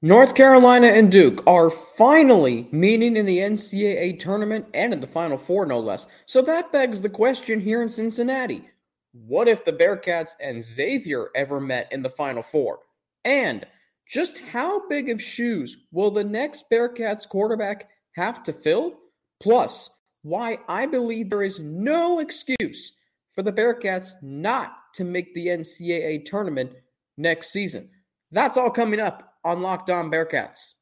North Carolina and Duke are finally meeting in the NCAA tournament and in the Final Four, no less. So that begs the question here in Cincinnati what if the Bearcats and Xavier ever met in the Final Four? And just how big of shoes will the next Bearcats quarterback have to fill? Plus, why I believe there is no excuse for the Bearcats not to make the NCAA tournament next season. That's all coming up on Locked On Bearcats.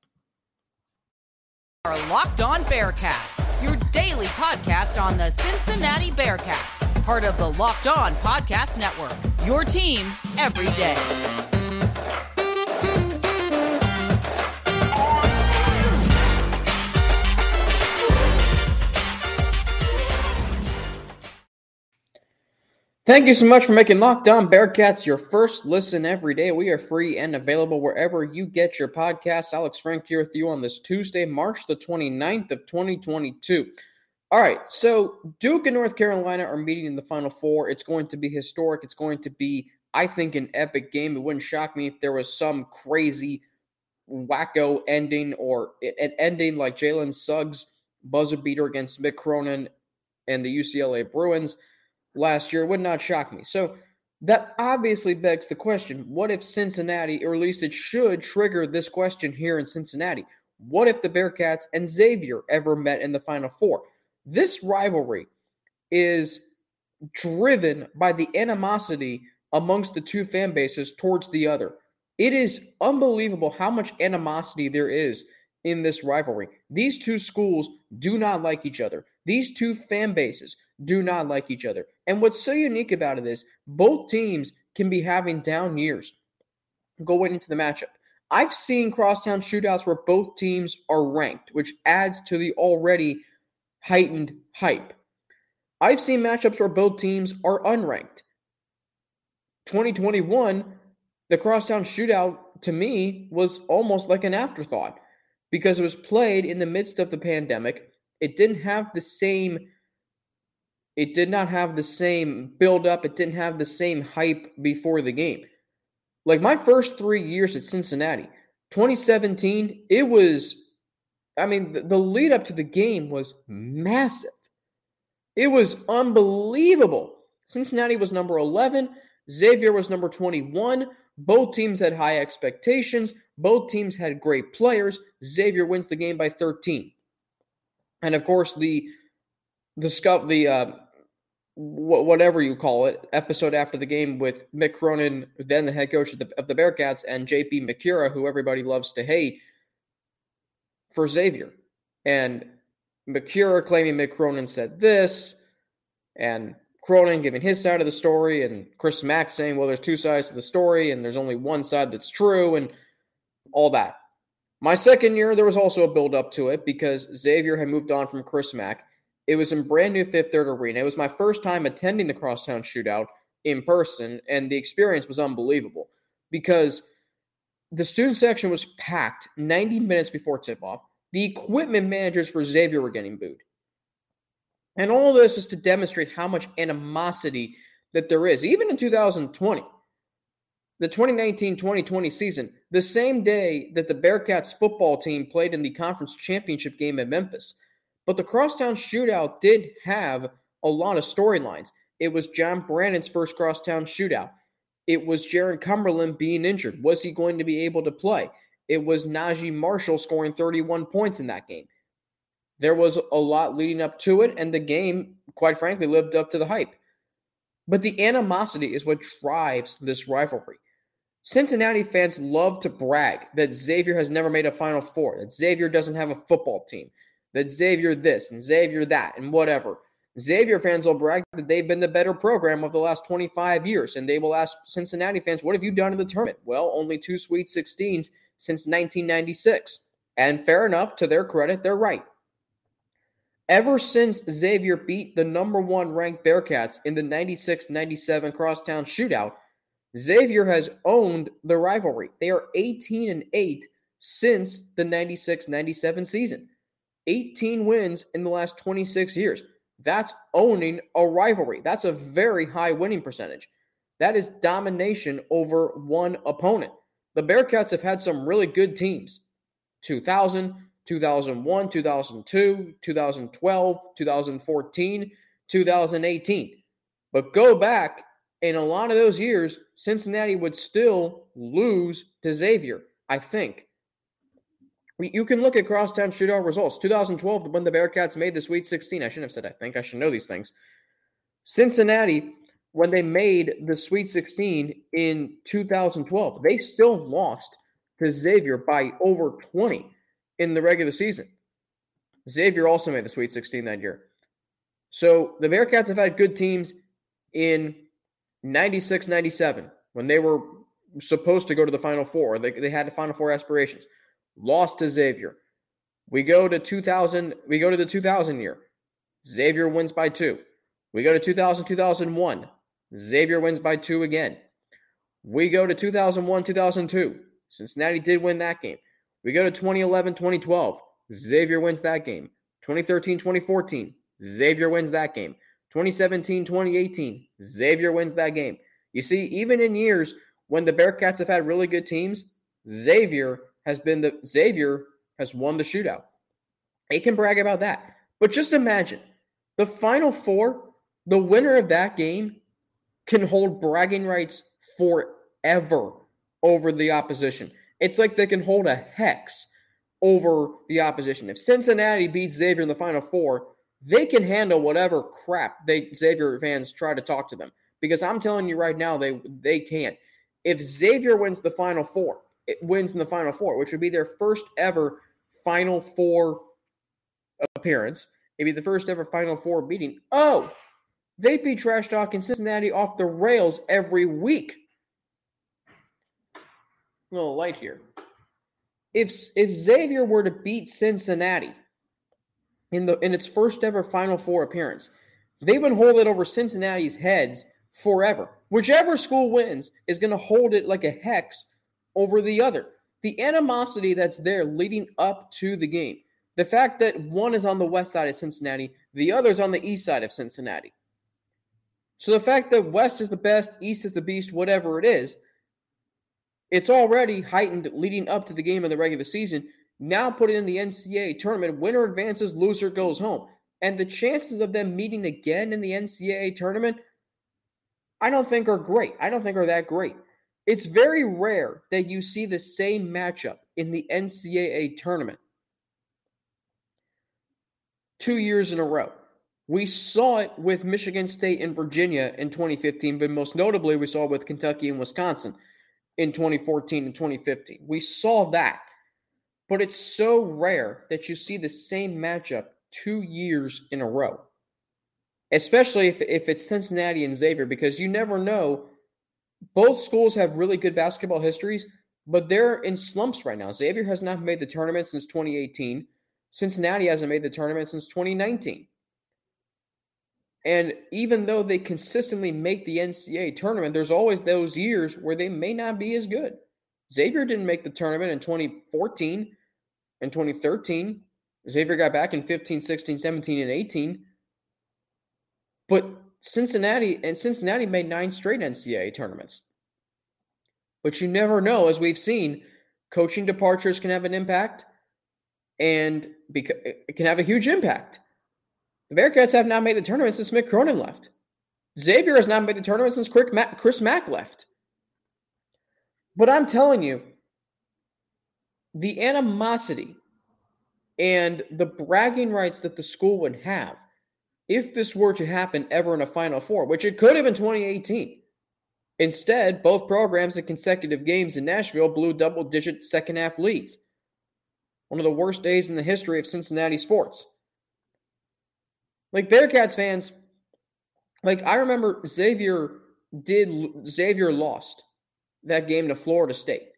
Our Locked On Bearcats, your daily podcast on the Cincinnati Bearcats, part of the Locked On Podcast Network. Your team every day. Thank you so much for making Locked On Bearcats your first listen every day. We are free and available wherever you get your podcasts. Alex Frank here with you on this Tuesday, March the 29th of 2022. All right, so Duke and North Carolina are meeting in the Final Four. It's going to be historic. It's going to be, I think, an epic game. It wouldn't shock me if there was some crazy wacko ending or an ending like Jalen Suggs buzzer beater against Mick Cronin and the UCLA Bruins last year. Would not shock me. So that obviously begs the question what if Cincinnati, or at least it should trigger this question here in Cincinnati? What if the Bearcats and Xavier ever met in the Final Four? This rivalry is driven by the animosity amongst the two fan bases towards the other. It is unbelievable how much animosity there is in this rivalry. These two schools do not like each other. These two fan bases do not like each other. And what's so unique about it is both teams can be having down years going into the matchup. I've seen crosstown shootouts where both teams are ranked, which adds to the already heightened hype. I've seen matchups where both teams are unranked. 2021, the crosstown shootout to me was almost like an afterthought because it was played in the midst of the pandemic. It didn't have the same it did not have the same build up, it didn't have the same hype before the game. Like my first 3 years at Cincinnati, 2017, it was I mean, the, the lead up to the game was massive. It was unbelievable. Cincinnati was number 11, Xavier was number 21. Both teams had high expectations. Both teams had great players. Xavier wins the game by 13. And of course, the the scuff the uh, whatever you call it episode after the game with Mick Cronin, then the head coach of the, of the Bearcats, and JP Macura, who everybody loves to hate for Xavier. And Macura claiming Mick Cronin said this, and Cronin giving his side of the story, and Chris Mack saying, well, there's two sides to the story, and there's only one side that's true, and all that. My second year, there was also a build up to it because Xavier had moved on from Chris Mack it was in brand new Fifth Third Arena. It was my first time attending the Crosstown Shootout in person, and the experience was unbelievable because the student section was packed 90 minutes before tip off. The equipment managers for Xavier were getting booed. And all this is to demonstrate how much animosity that there is, even in 2020. The 2019 2020 season, the same day that the Bearcats football team played in the conference championship game at Memphis, but the crosstown shootout did have a lot of storylines. It was John Brannen's first crosstown shootout. It was Jarron Cumberland being injured. Was he going to be able to play? It was Naji Marshall scoring 31 points in that game. There was a lot leading up to it, and the game, quite frankly, lived up to the hype. But the animosity is what drives this rivalry. Cincinnati fans love to brag that Xavier has never made a Final Four, that Xavier doesn't have a football team, that Xavier this and Xavier that and whatever. Xavier fans will brag that they've been the better program of the last 25 years, and they will ask Cincinnati fans, What have you done in the tournament? Well, only two Sweet 16s since 1996. And fair enough, to their credit, they're right. Ever since Xavier beat the number one ranked Bearcats in the 96 97 crosstown shootout, Xavier has owned the rivalry. They are 18 and 8 since the 96 97 season. 18 wins in the last 26 years. That's owning a rivalry. That's a very high winning percentage. That is domination over one opponent. the Bearcats have had some really good teams 2000, 2001, 2002, 2012, 2014, 2018. But go back, in a lot of those years, Cincinnati would still lose to Xavier, I think. You can look at crosstown shootout results. 2012, when the Bearcats made the Sweet 16, I shouldn't have said I think, I should know these things. Cincinnati, when they made the Sweet 16 in 2012, they still lost to Xavier by over 20 in the regular season. Xavier also made the Sweet 16 that year. So the Bearcats have had good teams in 96 97 when they were supposed to go to the Final Four. They, they had the Final Four aspirations. Lost to Xavier. We go to 2000, we go to the 2000 year. Xavier wins by two. We go to 2000 2001. Xavier wins by two again. We go to 2001 2002. Cincinnati did win that game. We go to 2011 2012. Xavier wins that game. 2013 2014. Xavier wins that game. 2017 2018. Xavier wins that game. You see, even in years when the Bearcats have had really good teams, Xavier has been the Xavier has won the shootout. They can brag about that. But just imagine the final four, the winner of that game can hold bragging rights forever over the opposition. It's like they can hold a hex over the opposition. If Cincinnati beats Xavier in the final four, they can handle whatever crap they Xavier fans try to talk to them. Because I'm telling you right now, they they can't. If Xavier wins the final four, it wins in the final four, which would be their first ever final four appearance. It'd be the first ever final four beating. Oh, they beat Trash Talk in Cincinnati off the rails every week. A little light here. If if Xavier were to beat Cincinnati in the in its first ever Final Four appearance, they would hold it over Cincinnati's heads forever. Whichever school wins is going to hold it like a hex over the other. The animosity that's there leading up to the game, the fact that one is on the west side of Cincinnati, the other is on the east side of Cincinnati. So the fact that west is the best, east is the beast, whatever it is, it's already heightened leading up to the game of the regular season. Now put it in the NCAA tournament. Winner advances, loser goes home. And the chances of them meeting again in the NCAA tournament, I don't think are great. I don't think are that great. It's very rare that you see the same matchup in the NCAA tournament two years in a row. We saw it with Michigan State and Virginia in 2015, but most notably, we saw it with Kentucky and Wisconsin in 2014 and 2015. We saw that. But it's so rare that you see the same matchup two years in a row, especially if, if it's Cincinnati and Xavier, because you never know. Both schools have really good basketball histories, but they're in slumps right now. Xavier has not made the tournament since 2018. Cincinnati hasn't made the tournament since 2019. And even though they consistently make the NCAA tournament, there's always those years where they may not be as good. Xavier didn't make the tournament in 2014 and 2013. Xavier got back in 15, 16, 17, and 18. But Cincinnati and Cincinnati made nine straight NCAA tournaments. But you never know, as we've seen, coaching departures can have an impact and it can have a huge impact. The Bearcats have not made the tournament since Mick Cronin left. Xavier has not made the tournament since Chris Mack left. But I'm telling you, the animosity and the bragging rights that the school would have if this were to happen ever in a Final Four, which it could have in 2018. Instead, both programs in consecutive games in Nashville blew double digit second half leads. One of the worst days in the history of Cincinnati sports. Like Bearcats fans, like I remember Xavier did Xavier lost that game to Florida State.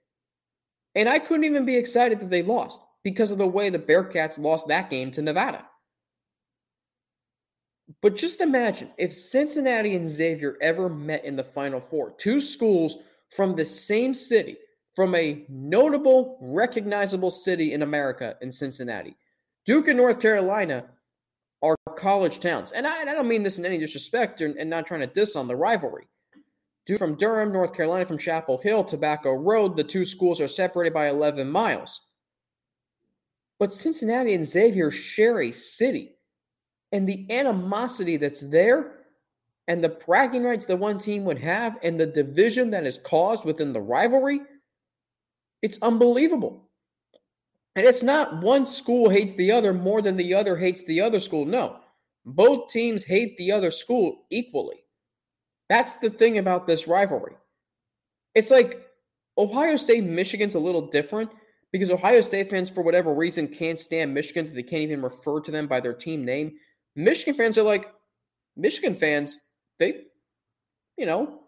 And I couldn't even be excited that they lost because of the way the Bearcats lost that game to Nevada. But just imagine if Cincinnati and Xavier ever met in the Final Four, two schools from the same city, from a notable, recognizable city in America in Cincinnati. Duke and North Carolina are college towns. And I, I don't mean this in any disrespect and, and not trying to diss on the rivalry. Duke from Durham, North Carolina from Chapel Hill, Tobacco Road. The two schools are separated by 11 miles. But Cincinnati and Xavier share a city. And the animosity that's there and the bragging rights that one team would have and the division that is caused within the rivalry, it's unbelievable. And it's not one school hates the other more than the other hates the other school. No, both teams hate the other school equally. That's the thing about this rivalry. It's like Ohio State Michigan's a little different because Ohio State fans, for whatever reason, can't stand Michigan. They can't even refer to them by their team name. Michigan fans are like, Michigan fans, they, you know,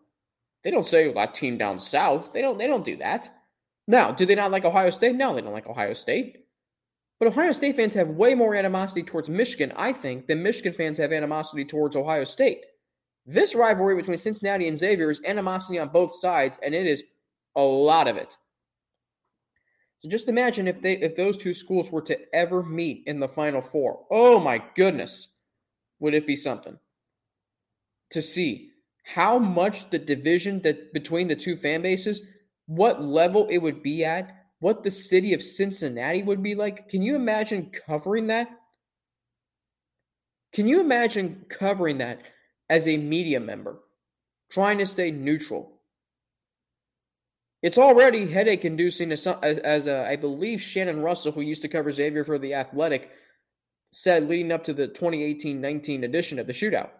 they don't say that team down south. They don't. They don't do that. Now, do they not like Ohio State? No, they don't like Ohio State. But Ohio State fans have way more animosity towards Michigan, I think, than Michigan fans have animosity towards Ohio State. This rivalry between Cincinnati and Xavier is animosity on both sides, and it is a lot of it. So just imagine if they if those two schools were to ever meet in the final four. Oh my goodness. Would it be something? to see how much the division that between the two fan bases, what level it would be at, what the city of Cincinnati would be like. Can you imagine covering that? Can you imagine covering that as a media member, trying to stay neutral? It's already headache inducing as, as, uh, I believe Shannon Russell, who used to cover Xavier for The Athletic, said leading up to the 2018 19 edition of the shootout.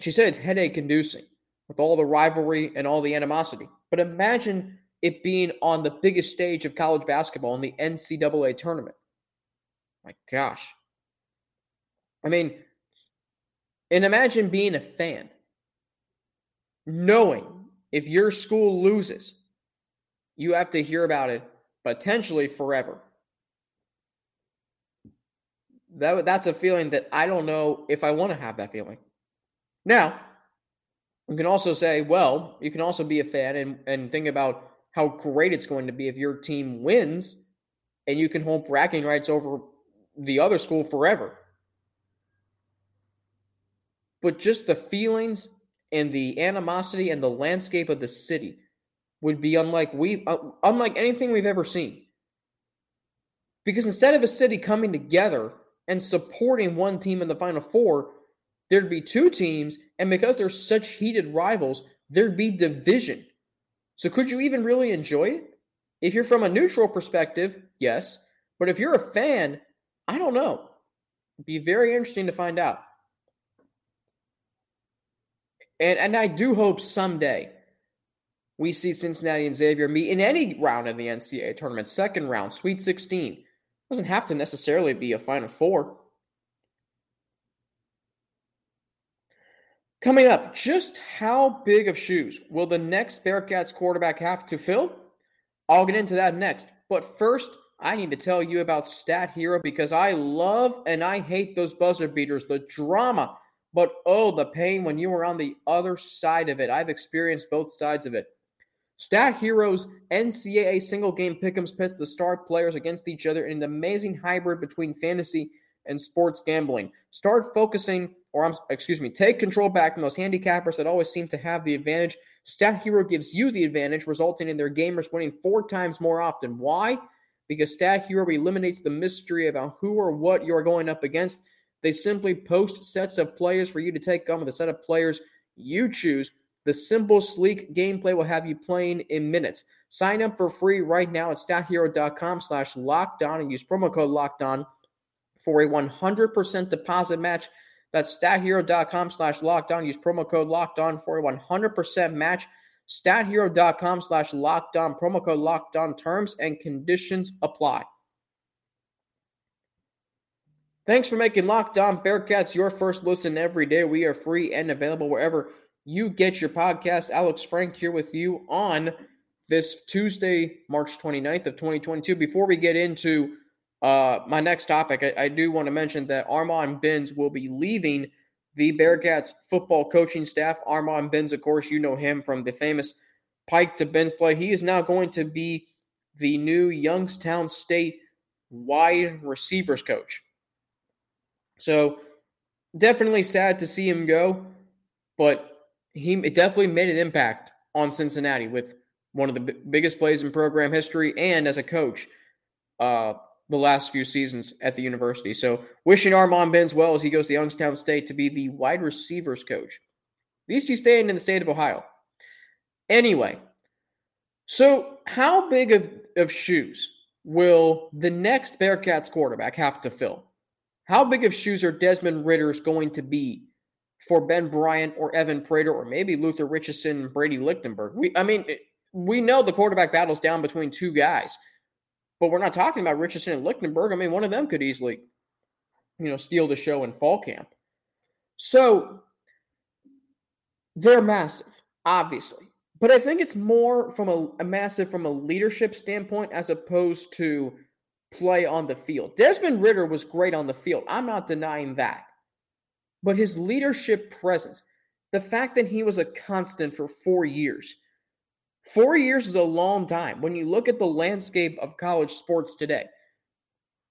She said it's headache inducing with all the rivalry and all the animosity. But imagine it being on the biggest stage of college basketball in the NCAA tournament. My gosh. I mean, and imagine being a fan, knowing if your school loses, you have to hear about it potentially forever. That, that's a feeling that I don't know if I want to have that feeling. Now, you can also say, well, you can also be a fan and, and think about how great it's going to be if your team wins and you can hold bragging rights over the other school forever. But just the feelings and the animosity and the landscape of the city would be unlike we uh, unlike anything we've ever seen. Because instead of a city coming together and supporting one team in the final four, there'd be two teams, and because they're such heated rivals, there'd be division. So could you even really enjoy it? If you're from a neutral perspective, yes. But if you're a fan, I don't know. It'd be very interesting to find out. And and I do hope someday we see Cincinnati and Xavier meet in any round of the NCAA tournament, second round, Sweet 16. Doesn't have to necessarily be a Final Four. Coming up, just how big of shoes will the next Bearcats quarterback have to fill? I'll get into that next. But first, I need to tell you about Stat Hero because I love and I hate those buzzer beaters, the drama, but oh, the pain when you were on the other side of it. I've experienced both sides of it. Stat Heroes NCAA single game pick'ems pits the star players against each other in an amazing hybrid between fantasy and sports gambling. Start focusing or I'm, excuse me, take control back from those handicappers that always seem to have the advantage. Stat Hero gives you the advantage, resulting in their gamers winning four times more often. Why? Because Stat Hero eliminates the mystery about who or what you are going up against. They simply post sets of players for you to take on with a set of players you choose. The simple, sleek gameplay will have you playing in minutes. Sign up for free right now at stathero.com slash lockdown and use promo code lockdown for a 100% deposit match that's stathero.com slash lockdown. Use promo code lockdown for a 100% match. Stathero.com slash lockdown. Promo code lockdown. Terms and conditions apply. Thanks for making Locked On Bearcats your first listen every day. We are free and available wherever you get your podcast. Alex Frank here with you on this Tuesday, March 29th of 2022. Before we get into uh, my next topic, I, I do want to mention that Armand Binns will be leaving the Bearcats football coaching staff. Armand Binns, of course, you know him from the famous Pike to Binns play. He is now going to be the new Youngstown State wide receivers coach. So definitely sad to see him go, but he it definitely made an impact on Cincinnati with one of the b- biggest plays in program history and as a coach uh, the last few seasons at the university. So wishing Armand Binns well as he goes to Youngstown State to be the wide receivers coach. At least he's staying in the state of Ohio. Anyway, so how big of, of shoes will the next Bearcats quarterback have to fill? How big of shoes are Desmond Ridder's going to be for Ben Bryant or Evan Prater or maybe Luther Richardson and Brady Lichtenberg? We, I mean, we know the quarterback battle's down between two guys, but we're not talking about Richardson and Lichtenberg. I mean, one of them could easily, you know, steal the show in fall camp. So they're massive, obviously. But I think it's more from a, a, massive from a leadership standpoint as opposed to play on the field. Desmond Ridder was great on the field. I'm not denying that. But his leadership presence, the fact that he was a constant for four years, four years is a long time. When you look at the landscape of college sports today,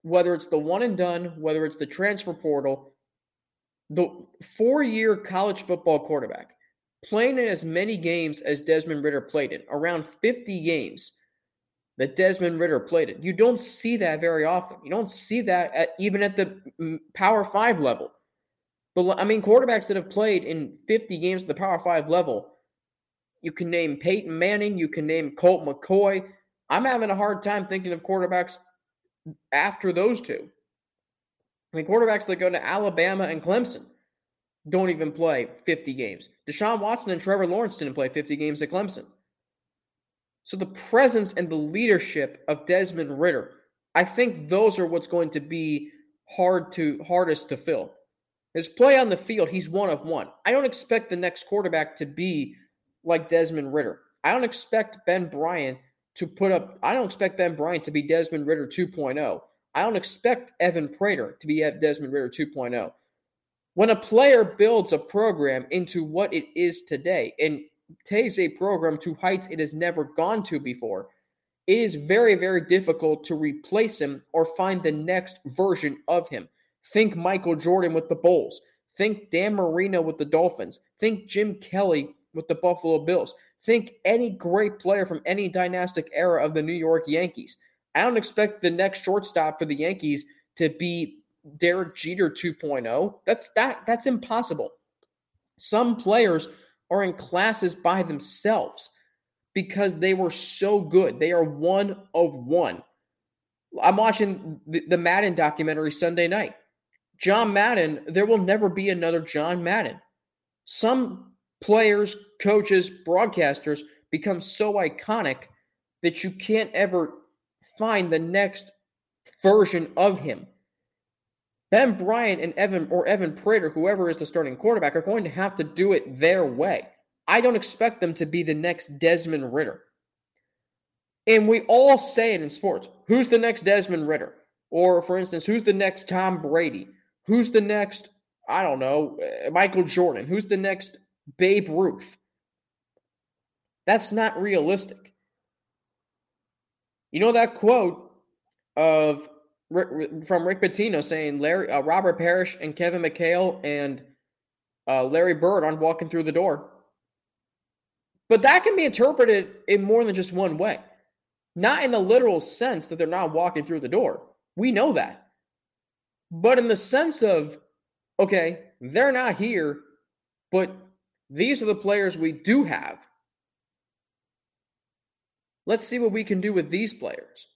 whether it's the one and done, whether it's the transfer portal, the four year college football quarterback playing in as many games as Desmond Ridder played in, around 50 games that Desmond Ridder played it. You don't see that very often. You don't see that at, even at the mm, Power Five level. But I mean, quarterbacks that have played in 50 games at the Power Five level, you can name Peyton Manning, you can name Colt McCoy. I'm having a hard time thinking of quarterbacks after those two. I mean, quarterbacks that go to Alabama and Clemson don't even play 50 games. Deshaun Watson and Trevor Lawrence didn't play 50 games at Clemson. So the presence and the leadership of Desmond Ridder, I think those are what's going to be hard to hardest to fill. His play on the field, he's one of one. I don't expect the next quarterback to be like Desmond Ridder. I don't expect Ben Bryant to put up I don't expect Ben Bryant to be Desmond Ridder 2.0. I don't expect Evan Prater to be Desmond Ridder 2.0. When a player builds a program into what it is today and takes a program to heights it has never gone to before, it is very, very difficult to replace him or find the next version of him. Think Michael Jordan with the Bulls. Think Dan Marino with the Dolphins. Think Jim Kelly with the Buffalo Bills. Think any great player from any dynastic era of the New York Yankees. I don't expect the next shortstop for the Yankees to be Derek Jeter 2.0. That's that that's impossible. Some players are in classes by themselves because they were so good. They are one of one. I'm watching the, the Madden documentary Sunday night. John Madden, there will never be another John Madden. Some players, coaches, broadcasters become so iconic that you can't ever find the next version of him. Ben Bryant and Evan or Evan Prater, whoever is the starting quarterback, are going to have to do it their way. I don't expect them to be the next Desmond Ridder. And we all say it in sports. Who's the next Desmond Ridder? Or, for instance, who's the next Tom Brady? Who's the next, I don't know, uh, Michael Jordan? Who's the next Babe Ruth? That's not realistic. You know that quote of from Rick Pitino saying Larry, uh, Robert Parish, and Kevin McHale and uh, Larry Bird aren't walking through the door. But that can be interpreted in more than just one way. Not in the literal sense that they're not walking through the door. We know that. But in the sense of, okay, they're not here, but these are the players we do have. Let's see what we can do with these players.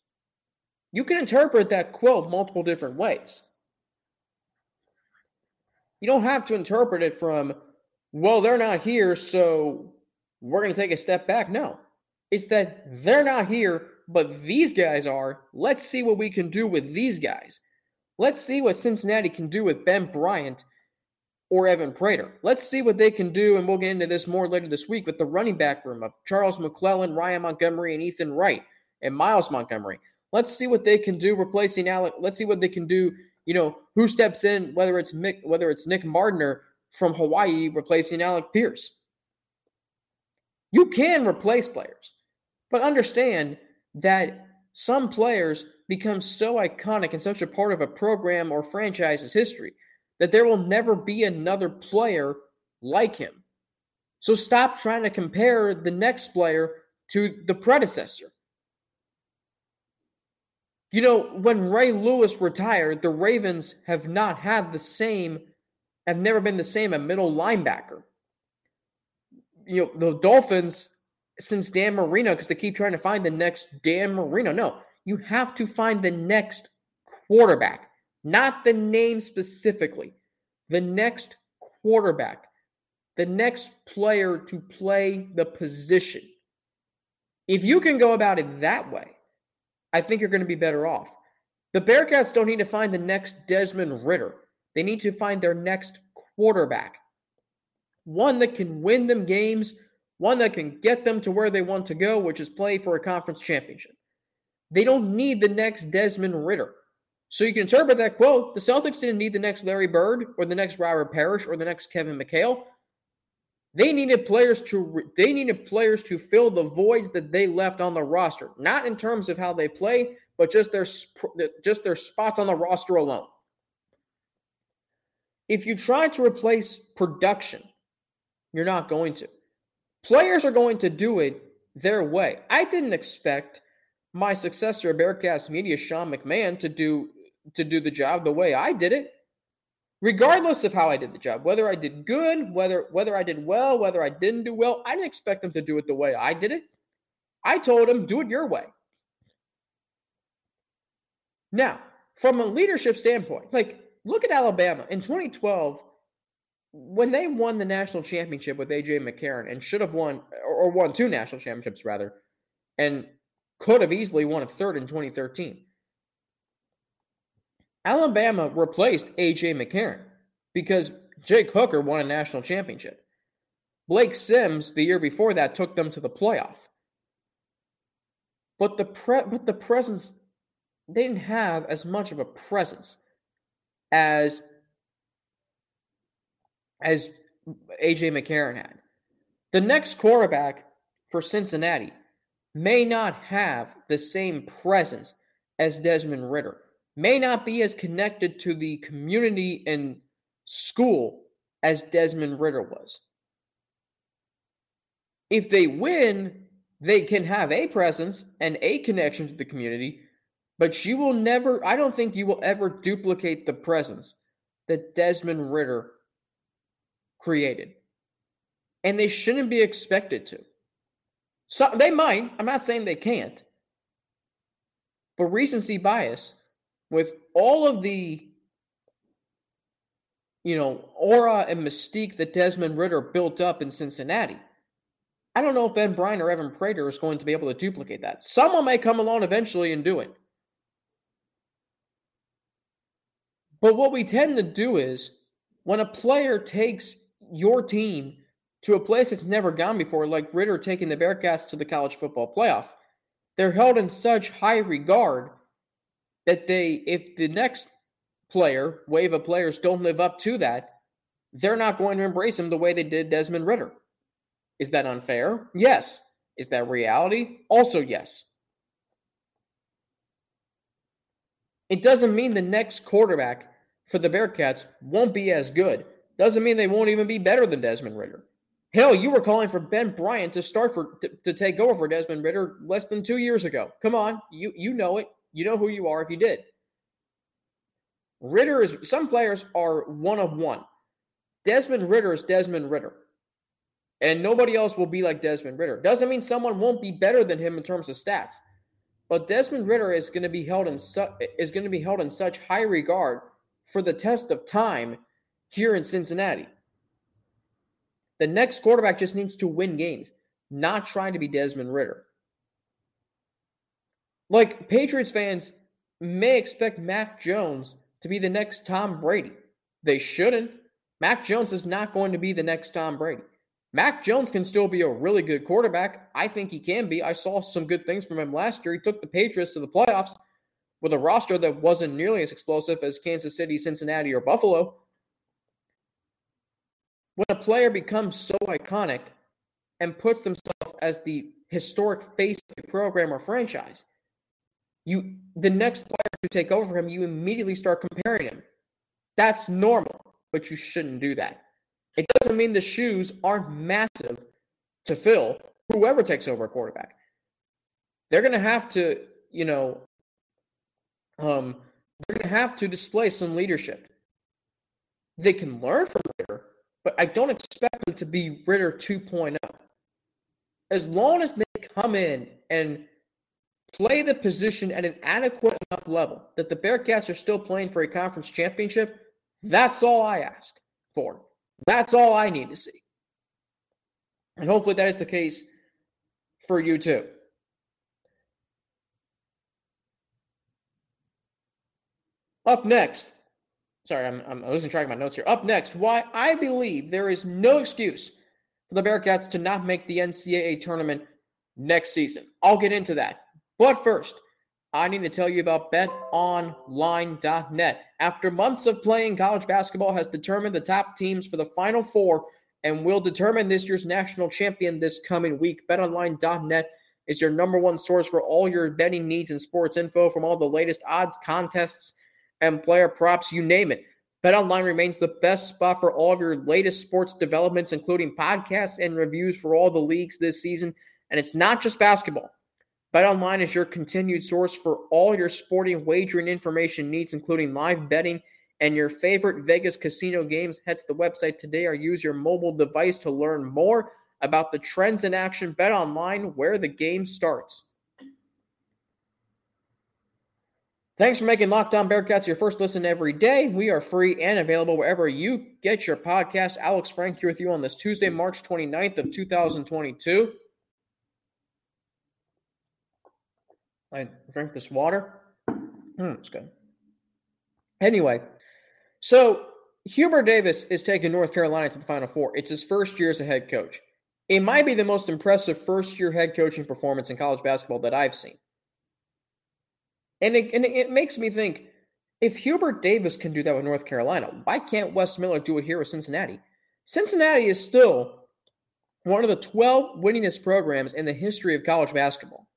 You can interpret that quote multiple different ways. You don't have to interpret it from, well, they're not here, so we're going to take a step back. No, it's that they're not here, but these guys are. Let's see what we can do with these guys. Let's see what Cincinnati can do with Ben Bryant or Evan Prater. Let's see what they can do, and we'll get into this more later this week with the running back room of Charles McClelland, Ryan Montgomery, and Ethan Wright, and Miles Montgomery. Let's see what they can do replacing Alec. Let's see what they can do. You know, who steps in, whether it's Mick, whether it's Nick Mardner from Hawaii replacing Alec Pierce. You can replace players, but understand that some players become so iconic and such a part of a program or franchise's history that there will never be another player like him. So stop trying to compare the next player to the predecessor. You know, when Ray Lewis retired, the Ravens have not had the same, have never been the same at middle linebacker. You know, the Dolphins, since Dan Marino, because they keep trying to find the next Dan Marino. No, you have to find the next quarterback, not the name specifically, the next quarterback, the next player to play the position. If you can go about it that way, I think you're going to be better off. The Bearcats don't need to find the next Desmond Ridder. They need to find their next quarterback. One that can win them games, one that can get them to where they want to go, which is play for a conference championship. They don't need the next Desmond Ridder. So you can interpret that quote the Celtics didn't need the next Larry Bird or the next Robert Parish or the next Kevin McHale. They needed players to they needed players to fill the voids that they left on the roster, not in terms of how they play, but just their just their spots on the roster alone. If you try to replace production, you're not going to. Players are going to do it their way. I didn't expect my successor, at Bearcast Media, Sean McMahon, to do to do the job the way I did it regardless of how I did the job, whether I did good, whether whether I did well, whether I didn't do well, I didn't expect them to do it the way I did it. I told them, do it your way. Now, from a leadership standpoint, like look at Alabama in 2012 when they won the national championship with AJ McCarron and should have won or won two national championships rather, and could have easily won a third in 2013. Alabama replaced A.J. McCarron because Jake Coker won a national championship. Blake Sims, the year before that, took them to the playoff. But the pre- but the presence they didn't have as much of a presence as as AJ McCarron had. The next quarterback for Cincinnati may not have the same presence as Desmond Ridder may not be as connected to the community and school as Desmond Ridder was. If they win, they can have a presence and a connection to the community, but you will never, I don't think you will ever duplicate the presence that Desmond Ridder created. And they shouldn't be expected to. So they might, I'm not saying they can't. But recency bias with all of the you know aura and mystique that Desmond Ridder built up in Cincinnati. I don't know if Ben Bryant or Evan Prater is going to be able to duplicate that. Someone may come along eventually and do it. But what we tend to do is when a player takes your team to a place it's never gone before, like Ridder taking the Bearcats to the college football playoff, they're held in such high regard that they, if the next player, wave of players, don't live up to that, they're not going to embrace him the way they did Desmond Ridder. Is that unfair? Yes. Is that reality? Also, yes. It doesn't mean the next quarterback for the Bearcats won't be as good. Doesn't mean they won't even be better than Desmond Ridder. Hell, you were calling for Ben Bryant to start for to, to take over for Desmond Ridder less than two years ago. Come on, you you know it. You know who you are if you did. Ridder is, some players are one of one. Desmond Ridder is Desmond Ridder. And nobody else will be like Desmond Ridder. Doesn't mean someone won't be better than him in terms of stats. But Desmond Ridder is going to be held in su- is going to be held in such high regard for the test of time here in Cincinnati. The next quarterback just needs to win games, not trying to be Desmond Ridder. Like Patriots fans may expect Mac Jones to be the next Tom Brady. They shouldn't. Mac Jones is not going to be the next Tom Brady. Mac Jones can still be a really good quarterback. I think he can be. I saw some good things from him last year. He took the Patriots to the playoffs with a roster that wasn't nearly as explosive as Kansas City, Cincinnati, or Buffalo. When a player becomes so iconic and puts themselves as the historic face of a program or franchise, you the next player to take over him, you immediately start comparing him. That's normal, but you shouldn't do that. It doesn't mean the shoes aren't massive to fill whoever takes over a quarterback. They're going to have to, you know, um, they're going to have to display some leadership. They can learn from Ridder, but I don't expect them to be Ridder 2.0. As long as they come in and play the position at an adequate enough level that the Bearcats are still playing for a conference championship, that's all I ask for. That's all I need to see. And hopefully that is the case for you too. Up next, sorry, I'm, I'm losing track of my notes here. Up next, why I believe there is no excuse for the Bearcats to not make the NCAA tournament next season. I'll get into that. But first, I need to tell you about betonline.net. After months of playing, college basketball has determined the top teams for the Final Four and will determine this year's national champion this coming week. BetOnline.net is your number one source for all your betting needs and sports info from all the latest odds, contests, and player props, you name it. BetOnline remains the best spot for all of your latest sports developments, including podcasts and reviews for all the leagues this season. And it's not just basketball. BetOnline is your continued source for all your sporting wagering information needs, including live betting and your favorite Vegas casino games. Head to the website today or use your mobile device to learn more about the trends in action. BetOnline, where the game starts. Thanks for making Locked On Bearcats your first listen every day. We are free and available wherever you get your podcast. Alex Frank here with you on this Tuesday, March 29th of 2022. I drink this water. Mm, it's good. Anyway, so Hubert Davis is taking North Carolina to the Final Four. It's his first year as a head coach. It might be the most impressive first year head coaching performance in college basketball that I've seen. And it, and it makes me think if Hubert Davis can do that with North Carolina, why can't Wes Miller do it here with Cincinnati? Cincinnati is still one of the 12 winningest programs in the history of college basketball.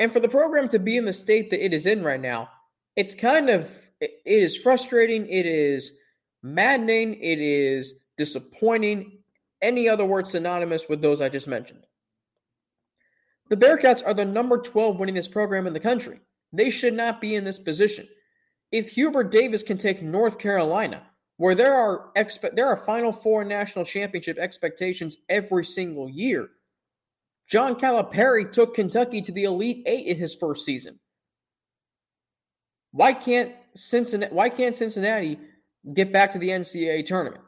And for the program to be in the state that it is in right now, it's kind of it is frustrating, it is maddening, it is disappointing. Any other word synonymous with those I just mentioned. The Bearcats are the number 12 winningest program in the country. They should not be in this position. If Hubert Davis can take North Carolina, where there are expe- there are Final Four national championship expectations every single year, John Calipari took Kentucky to the Elite Eight in his first season. Why can't Cincinnati, why can't Cincinnati get back to the NCAA tournament?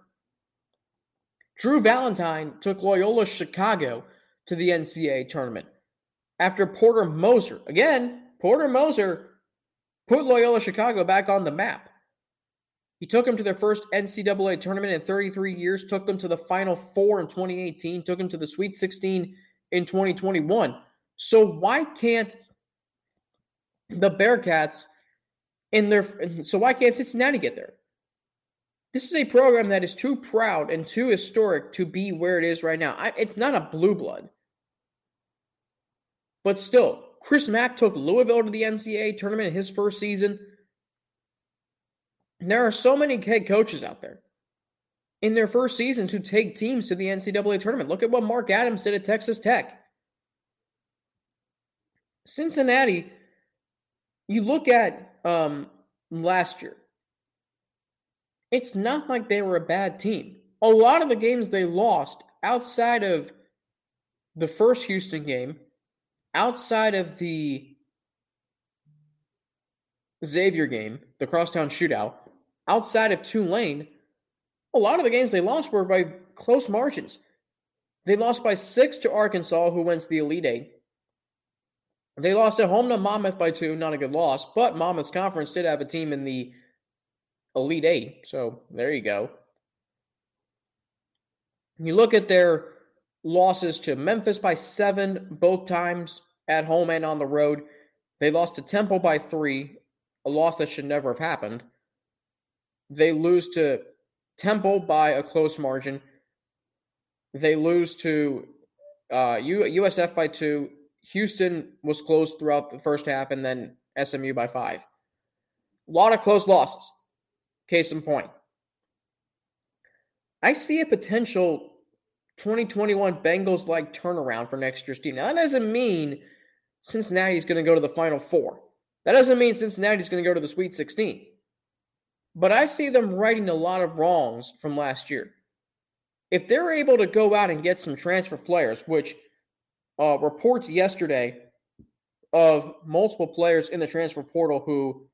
Drew Valentine took Loyola Chicago to the NCAA tournament after Porter Moser. Again, Porter Moser put Loyola Chicago back on the map. He took them to their first NCAA tournament in 33 years, took them to the Final Four in 2018, took them to the Sweet 16 in 2021. So why can't the Bearcats in their so why can't Cincinnati get there? This is a program that is too proud and too historic to be where it is right now. I, it's not a blue blood. But still, Chris Mack took Louisville to the NCAA tournament in his first season. There are so many head coaches out there in their first seasons who take teams to the NCAA tournament. Look at what Mark Adams did at Texas Tech. Cincinnati, you look at um, last year, it's not like they were a bad team. A lot of the games they lost outside of the first Houston game, outside of the Xavier game, the crosstown shootout, outside of Tulane, a lot of the games they lost were by close margins. They lost by six to Arkansas, who went to the Elite Eight. They lost at home to Monmouth by two, not a good loss, but Monmouth's conference did have a team in the Elite Eight, so there you go. You look at their losses to Memphis by seven, both times at home and on the road. They lost to Temple by three, a loss that should never have happened. They lose to Temple by a close margin. They lose to uh, USF by two. Houston was close throughout the first half, and then SMU by five. A lot of close losses. Case in point. I see a potential 2021 Bengals like turnaround for next year's team. Now, that doesn't mean Cincinnati's going to go to the Final Four. That doesn't mean Cincinnati's going to go to the Sweet 16. But I see them righting a lot of wrongs from last year. If they're able to go out and get some transfer players, which uh, reports yesterday of multiple players in the transfer portal who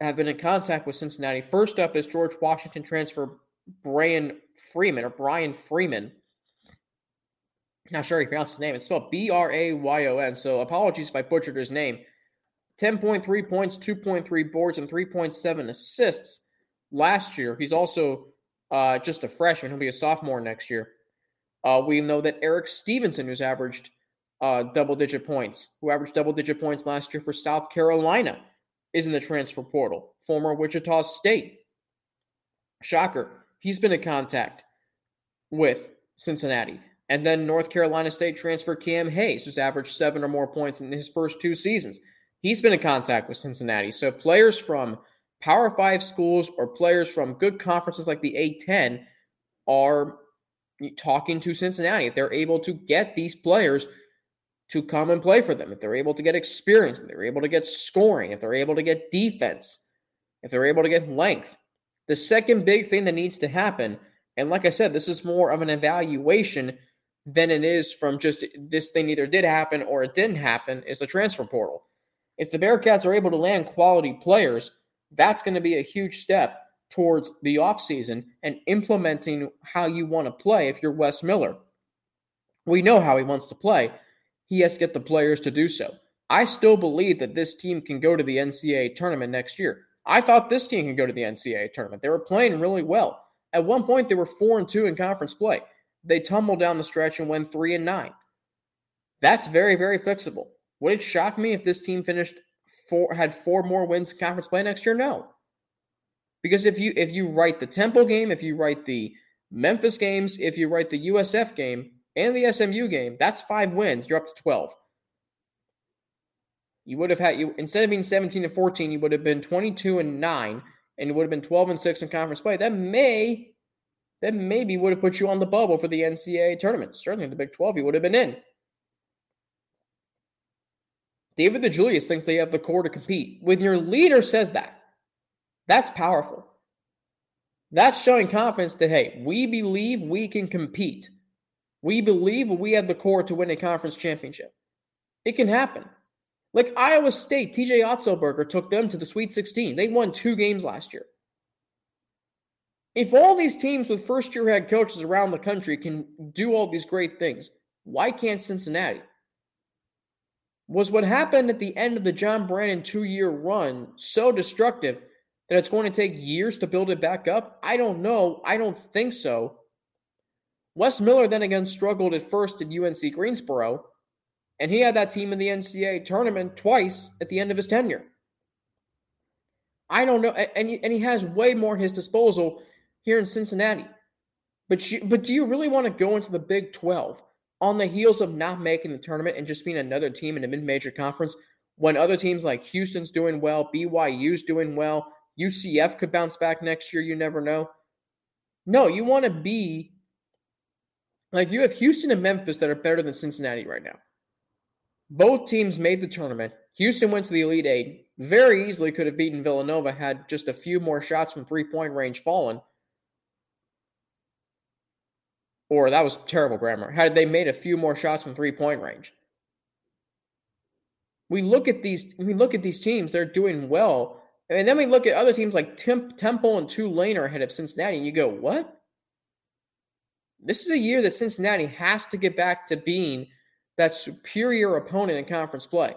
have been in contact with Cincinnati. First up is George Washington transfer Brian Freeman or Brian Freeman. Not sure he pronounced his name. It's spelled B R A Y O N. So apologies if I butchered his name. 10.3 points, 2.3 boards, and 3.7 assists last year. He's also uh, just a freshman. He'll be a sophomore next year. Uh, we know that Erik Stevenson, who's averaged uh, double digit points, who averaged double digit points last year for South Carolina, is in the transfer portal. Former Wichita State. Shocker. He's been in contact with Cincinnati. And then North Carolina State transfer Cam Hayes, who's averaged seven or more points in his first two seasons. He's been in contact with Cincinnati. So players from Power Five schools or players from good conferences like the A10 are talking to Cincinnati. If they're able to get these players to come and play for them, if they're able to get experience, if they're able to get scoring, if they're able to get defense, if they're able to get length. The second big thing that needs to happen, and like I said, this is more of an evaluation than it is from just this thing either did happen or it didn't happen, is the transfer portal. If the Bearcats are able to land quality players, that's going to be a huge step towards the offseason and implementing how you want to play if you're Wes Miller. We know how he wants to play he has to get the players to do so. I still believe that this team can go to the NCAA tournament next year. I thought this team can go to the NCAA tournament. They were playing really well. At one point, they were four and two in conference play. They tumbled down the stretch and went three and nine. That's very, very fixable. Would it shock me if this team finished four had four more wins conference play next year? No. Because if you if you write the Temple game, if you write the Memphis games, if you write the USF game, and the SMU game, that's five wins. You're up to 12. You would have had you instead of being 17 and 14, you would have been 22 and 9, and it would have been 12 and 6 in conference play. That may that maybe would have put you on the bubble for the NCAA tournament. Certainly the Big 12, you would have been in. David DeJulius thinks they have the core to compete. When your leader says that, that's powerful. That's showing confidence that, hey, we believe we can compete. We believe we have the core to win a conference championship. It can happen. Like Iowa State, TJ Otzelberger took them to the Sweet 16. They won two games last year. If all these teams with first year head coaches around the country can do all these great things, why can't Cincinnati? Was what happened at the end of the John Brannen two year run so destructive that it's going to take years to build it back up? I don't know. I don't think so. Wes Miller then again struggled at first at UNC Greensboro, and he had that team in the NCAA tournament twice at the end of his tenure. I don't know, and and he has way more at his disposal here in Cincinnati. But you, but do you really want to go into the Big 12 on the heels of not making the tournament and just being another team in a mid-major conference when other teams like Houston's doing well, BYU's doing well, UCF could bounce back next year, you never know. No, you want to be like you have Houston and Memphis that are better than Cincinnati right now. Both teams made the tournament. Houston went to the Elite Eight. Very easily could have beaten Villanova had just a few more shots from three point range fallen. Or that was terrible grammar. Had they made a few more shots from three point range. We look at these. We look at these teams. They're doing well, and then we look at other teams like Temp, Temple and Tulane are ahead of Cincinnati, and you go, "What? This is a year that Cincinnati has to get back to being that superior opponent in conference play.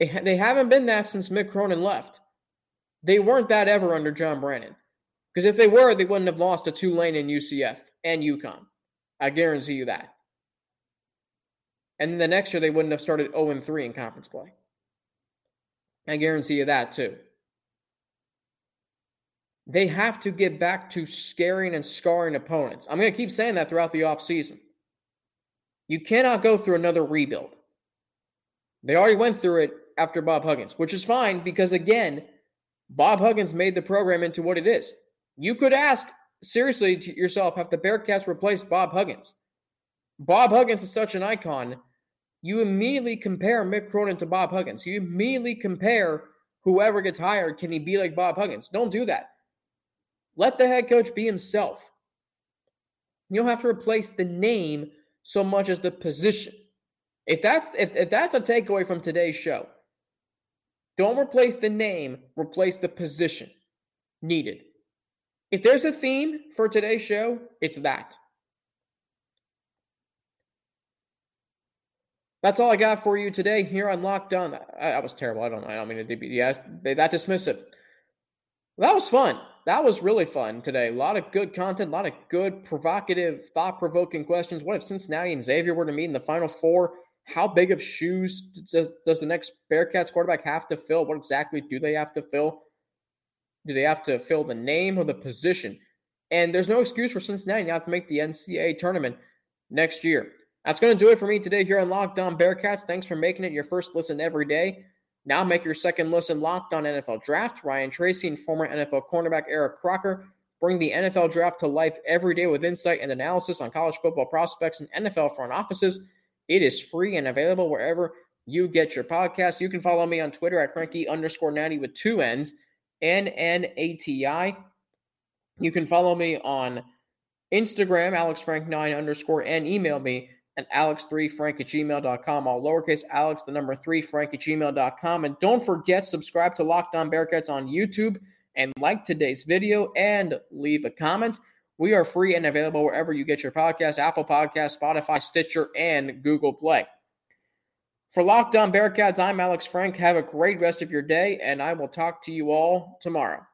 They haven't been that since Mick Cronin left. They weren't that ever under John Brannen. Because if they were, they wouldn't have lost to Tulane and UCF and UConn. I guarantee you that. And the next year, they wouldn't have started 0 3 in conference play. I guarantee you that too. They have to get back to scaring and scarring opponents. I'm going to keep saying that throughout the offseason. You cannot go through another rebuild. They already went through it after Bob Huggins, which is fine because, again, Bob Huggins made the program into what it is. You could ask seriously to yourself, have the Bearcats replaced Bob Huggins? Bob Huggins is such an icon. You immediately compare Mick Cronin to Bob Huggins. You immediately compare whoever gets hired, can he be like Bob Huggins? Don't do that. Let the head coach be himself. You don't have to replace the name so much as the position. If that's if, if that's a takeaway from today's show, don't replace the name, replace the position needed. If there's a theme for today's show, it's that. That's all I got for you today here on Locked On. Was terrible. I don't. I don't mean to be yes, that dismissive. That was fun. That was really fun today. A lot of good content, a lot of good, provocative, thought-provoking questions. What if Cincinnati and Xavier were to meet in the Final Four? How big of shoes does, does the next Bearcats quarterback have to fill? What exactly do they have to fill? Do they have to fill the name or the position? And there's no excuse for Cincinnati not to make the NCAA tournament next year. That's going to do it for me today here on Locked On Bearcats. Thanks for making it your first listen every day. Now make your second listen Locked On NFL Draft. Ryan Tracy and former NFL cornerback Eric Crocker bring the NFL Draft to life every day with insight and analysis on college football prospects and NFL front offices. It is free and available wherever you get your podcast. You can follow me on Twitter at Frankie underscore Natty with two N's, N N A T I. You can follow me on Instagram, AlexFrank9 underscore, and email me and alex3frank at gmail.com. All lowercase alex, the number three, frank at gmail.com. And don't forget, subscribe to Locked On Bearcats on YouTube and like today's video and leave a comment. We are free and available wherever you get your podcast Apple Podcast, Spotify, Stitcher, and Google Play. For Locked On Bearcats, I'm Alex Frank. Have a great rest of your day, and I will talk to you all tomorrow.